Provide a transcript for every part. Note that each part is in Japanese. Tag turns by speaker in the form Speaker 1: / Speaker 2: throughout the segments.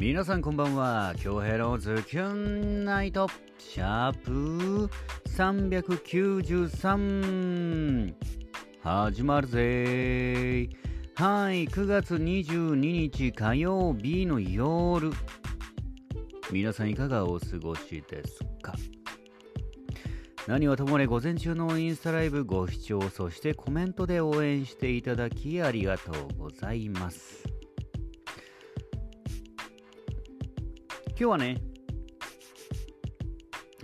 Speaker 1: 皆さんこんばんは。京平のズキュンナイト。シャープ393始まるぜ。はい。9月22日火曜日の夜皆さんいかがお過ごしですか？何はともあれ午前中のインスタライブご視聴そしてコメントで応援していただきありがとうございます。今日はね、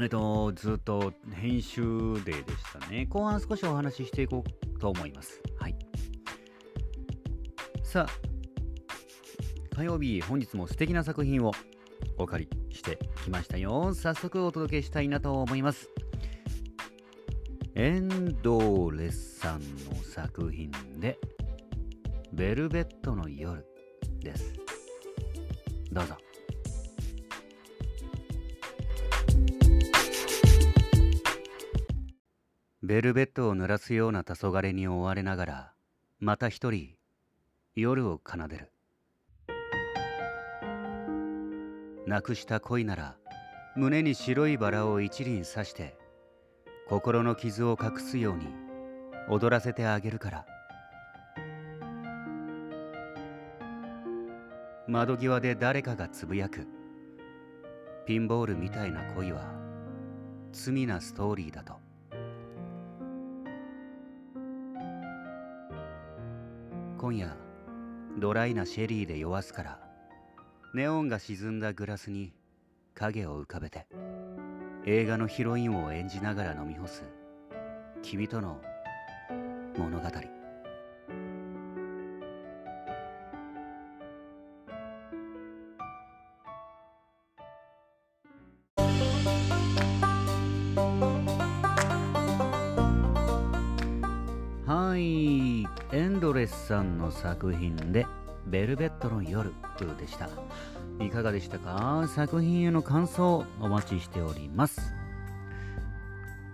Speaker 1: えっと、ずっと編集デーでしたね。後半少しお話ししていこうと思います。はい。さあ、火曜日、本日も素敵な作品をお借りしてきましたよ。早速お届けしたいなと思います。エンドーレスさんの作品で、ベルベットの夜です。どうぞ。ベルベットを濡らすような黄昏に追われながらまた一人夜を奏でる。なくした恋なら胸に白いバラを一輪刺して心の傷を隠すように踊らせてあげるから。窓際で誰かがつぶやく。ピンボールみたいな恋は罪なストーリーだと。今夜ドライなシェリーで酔わすからネオンが沈んだグラスに影を浮かべて映画のヒロインを演じながら飲み干す君との物語。作品で「ベルベットの夜」でした。いかがでしたか？作品への感想お待ちしております。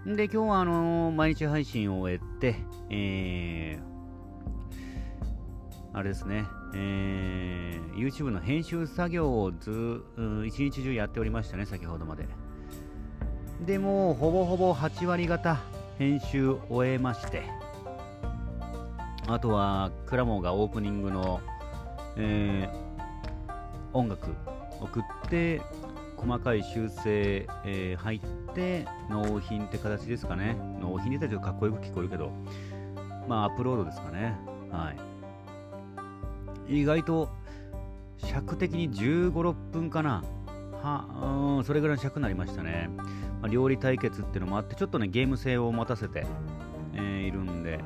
Speaker 1: で今日はあのー、毎日配信を終えてえー、あれですね、えー、YouTube の編集作業をず一日中やっておりましたね先ほどまで。でもほぼほぼ8割方編集終えましてあとはクラモがオープニングの、えー、音楽送って細かい修正、えー、入って納品って形ですかね。納品って言ったちょっとかっこよく聞こえるけどまあアップロードですかね。はい。意外と尺的に15、6分かな。はうんそれぐらいの尺になりましたね、まあ、料理対決っていうのもあってちょっとねゲーム性を持たせて、えー、いるんで。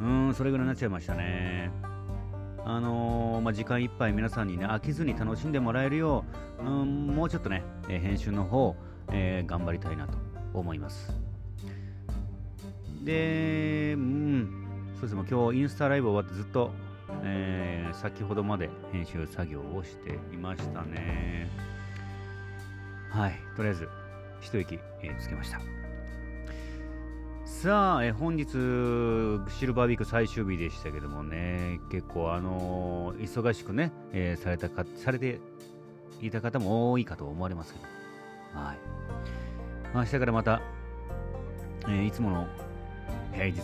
Speaker 1: うん、それぐらいになっちゃいましたね。あのー、まあ、時間いっぱい皆さんにね、飽きずに楽しんでもらえるよう、うん、もうちょっとね、えー、編集の方、えー、頑張りたいなと思います。で、うん、そうですね、今日インスタライブ終わってずっと、え、先ほどまで編集作業をしていましたね。はい、とりあえず、一息、え、つけました。さあ、え本日シルバーウィーク最終日でしたけどもね、結構あのー、忙しくね、えー、されたか、されていた方も多いかと思われますけど、はい。明日からまた、えー、いつもの平日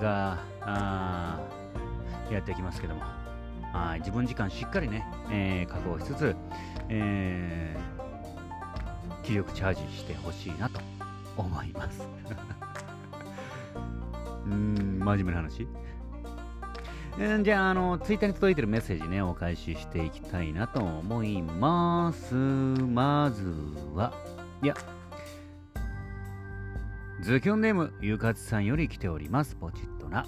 Speaker 1: が、あやってきますけども、はい、自分時間しっかりね、えー、確保しつつ、えー、気力チャージしてほしいなと。思います うーん、真面目な話？んじゃあ、あの、ツイッターに届いてるメッセージね、お返ししていきたいなと思います。まずは、いや、ズキョンネーム、ゆかつさんより来ております。ポチッとな。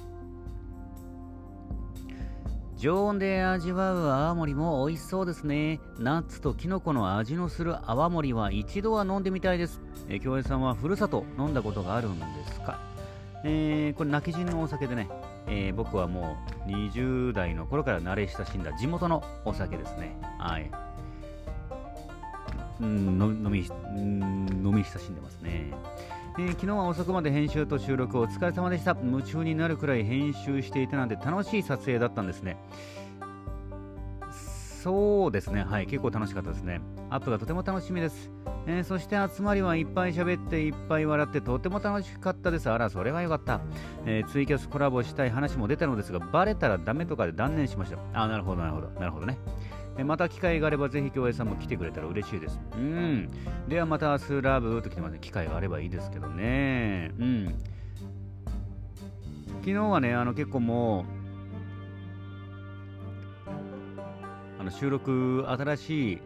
Speaker 1: 常温で味わう泡盛も美味しそうですね。ナッツとキノコの味のする泡盛は一度は飲んでみたいです。え、京平さんはふるさと飲んだことがあるんですか？えー、これ泣き人のお酒でね、えー、僕はもう20代の頃から慣れ親しんだ地元のお酒ですね。はい。うん、飲み、飲み親しんでますね。えー、昨日は遅くまで編集と収録お疲れ様でした夢中になるくらい編集していたなんて楽しい撮影だったんですねそうですね。はい。結構楽しかったですね。アップがとても楽しみです。えー、そして集まりはいっぱい喋っていっぱい笑ってとても楽しかったです。あら、それはよかった。えー、ツイキャスコラボしたい話も出たのですが、バレたらダメとかで断念しました。あ、なるほど、なるほど。なるほどね。えまた機会があればぜひ京平さんも来てくれたら嬉しいです。うん。ではまた明日ラブと来てますね。機会があればいいですけどね。うん。昨日はね、あの結構もう、あの収録、新しい、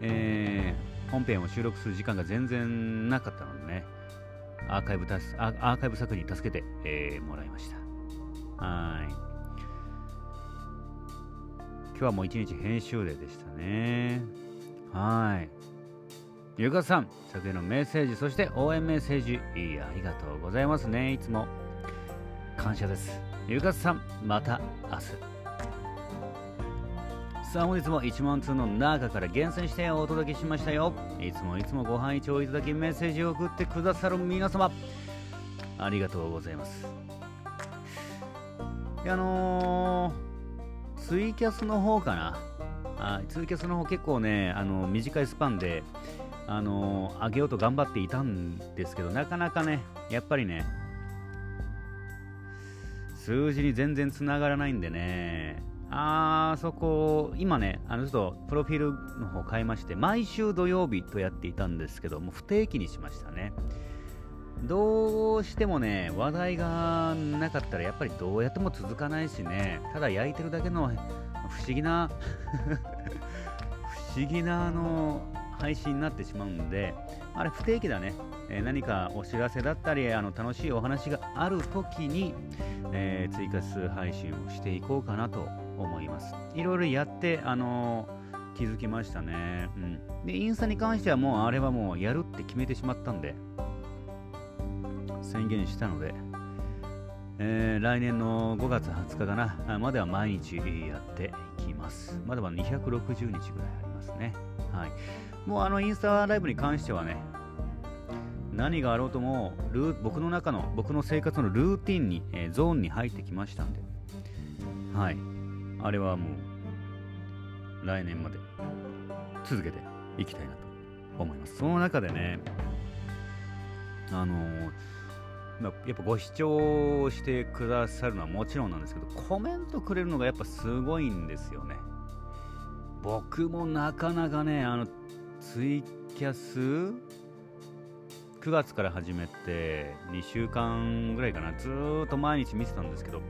Speaker 1: えー、本編を収録する時間が全然なかったのでね、アーカイブたすアーカイブ作品助けて、えー、もらいました。はい。今日はもう一日編集デーでしたね。はい。ゆかさん、作品のメッセージ、そして応援メッセージ、いいありがとうございますね。いつも感謝です。ゆかさん、また明日。さあ本日も1万通の中から厳選してお届けしましたよいつもいつもご拝聴いただきメッセージを送ってくださる皆様ありがとうございますあのー、ツイキャスの方かな？あツイキャスの方結構ねあの短いスパンであの、上げようと頑張っていたんですけどなかなかねやっぱりね数字に全然つながらないんでねあそこ、今ね、あのちょっとプロフィールの方変えまして、毎週土曜日とやっていたんですけど、も不定期にしましたね。どうしてもね、話題がなかったらやっぱりどうやっても続かないしね、ただ焼いてるだけの不思議な 不思議なあの配信になってしまうんで、あれ不定期だね。えー、何かお知らせだったり、あの楽しいお話がある時に、えー、追加数配信をしていこうかなと思います。いろいろやって、あのー、気づきましたね。うん。で、インスタに関してはもうあれはもうやるって決めてしまったんで、宣言したので、えー、来年の5月20日かな、までは毎日やっていきます。まだまだ260日ぐらいありますね。はい。もうあのインスタライブに関してはね、何があろうともル僕の中の僕の生活のルーティンに、えー、ゾーンに入ってきましたんで、はい。あれはもう来年まで続けていきたいなと思います。その中でね、あのー、まやっぱご視聴してくださるのはもちろんなんですけど、コメントくれるのがやっぱすごいんですよね。僕もなかなかね、あの、ツイキャス9月から始めて2週間ぐらいかな、ずっと毎日見てたんですけど、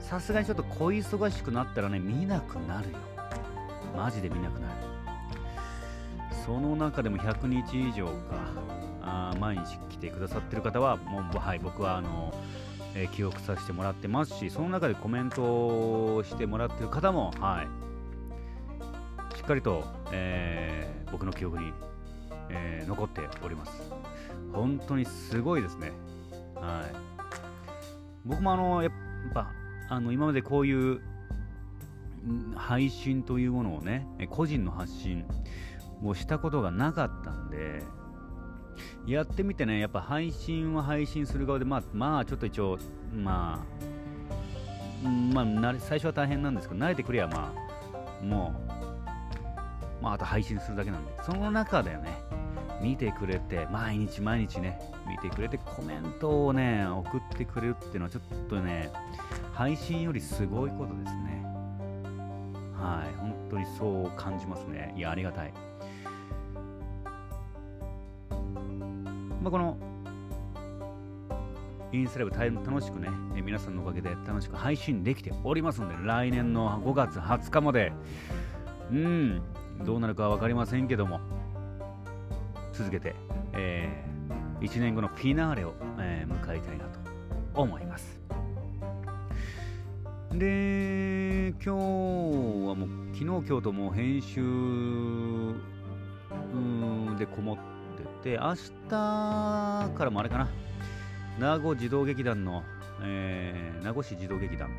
Speaker 1: さすがにちょっと小忙しくなったらね、見なくなるよ。マジで見なくなる。その中でも100日以上か、あ毎日来てくださってる方は、もう、はい、僕はあの、えー、記憶させてもらってますし、その中でコメントをしてもらってる方も、はい、しっかりと、えー、僕の記憶に、えー、残っております。本当にすごいですね。はい。僕もあの、やっぱ、あの今までこういう配信というものをね個人の発信をしたことがなかったんでやってみてねやっぱ配信は配信する側でまあまあちょっと一応まあまあ最初は大変なんですけど慣れてくればまあもうまああと配信するだけなんでその中でね見てくれて毎日毎日ね見てくれてコメントをね送ってくれるっていうのはちょっとね配信よりすごいことですね。はい、本当にそう感じますね。いや、ありがたい。まあ、このインスタライブ楽しくね、皆さんのおかげで楽しく配信できておりますので、来年の5月20日まで、うん、どうなるかは分かりませんけども、続けて、えー、1年後のフィナーレを、えー、迎えたいなと思います。で、今日はもう、昨日、今日ともう編集でこもってて、明日からもあれかな、名護児童劇団の、えー、名護市児童劇団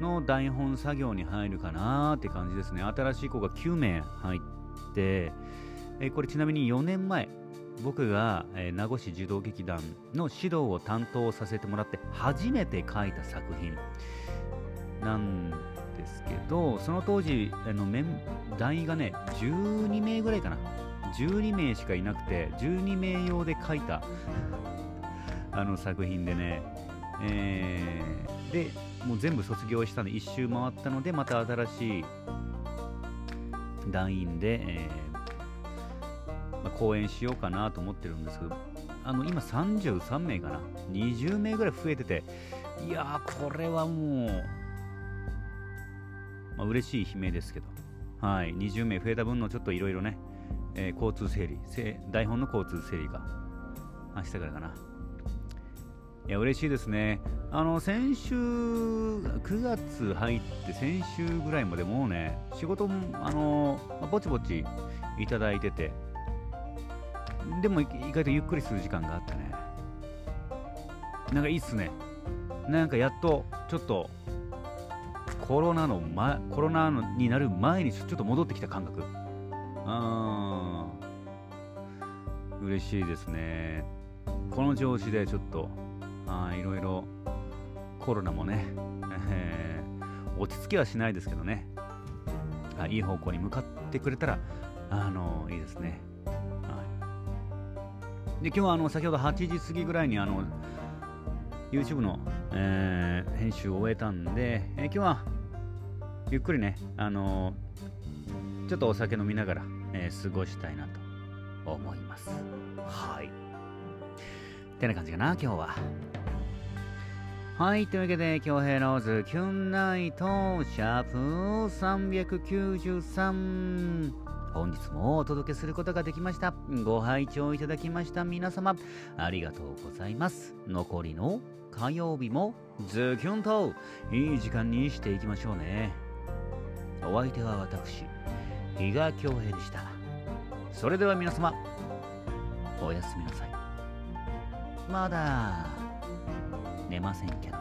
Speaker 1: の台本作業に入るかなって感じですね。新しい子が9名入って、えー、これちなみに4年前、僕が、えー、名護市児童劇団の指導を担当させてもらって初めて書いた作品なんですけどその当時あのメン団員がね12名ぐらいかな12名しかいなくて12名用で書いたあの作品でね、えー、でもう全部卒業したんで一周回ったのでまた新しい団員で、えーまあ、講演しようかなと思ってるんですけどあの今33名かな？20名ぐらい増えてていやーこれはもう、まあ、嬉しい悲鳴ですけど。はい20名増えた分のちょっといろいろね、えー、交通整理台本の交通整理が明日からかな。いや嬉しいですね。あの先週9月入って先週ぐらいまでもうね仕事もあのぼちぼちいただいててでも意外とゆっくりする時間があってね。なんかいいっすね。なんかやっとちょっとコロナの、ま、コロナになる前にちょっと戻ってきた感覚。あ嬉しいですね。この調子でちょっとあいろいろコロナもね、えー、落ち着きはしないですけどね。あいい方向に向かってくれたらあのいいですね、はい、で今日はあの先ほど8時過ぎぐらいにあの YouTube の、えー、編集を終えたんで、えー、今日はゆっくりね、あの、ちょっとお酒飲みながら、え、過ごしたいなと。思います。はい。てな感じかな、今日は。はい、というわけで、京平ローズキュンナイトシャープ393本日もお届けすることができました。ご拝聴いただきました皆様、ありがとうございます。残りの火曜日もズキュンといい時間にしていきましょうね。お相手は私、比嘉恭平でした。それでは皆様、おやすみなさい。まだ寝ませんけど。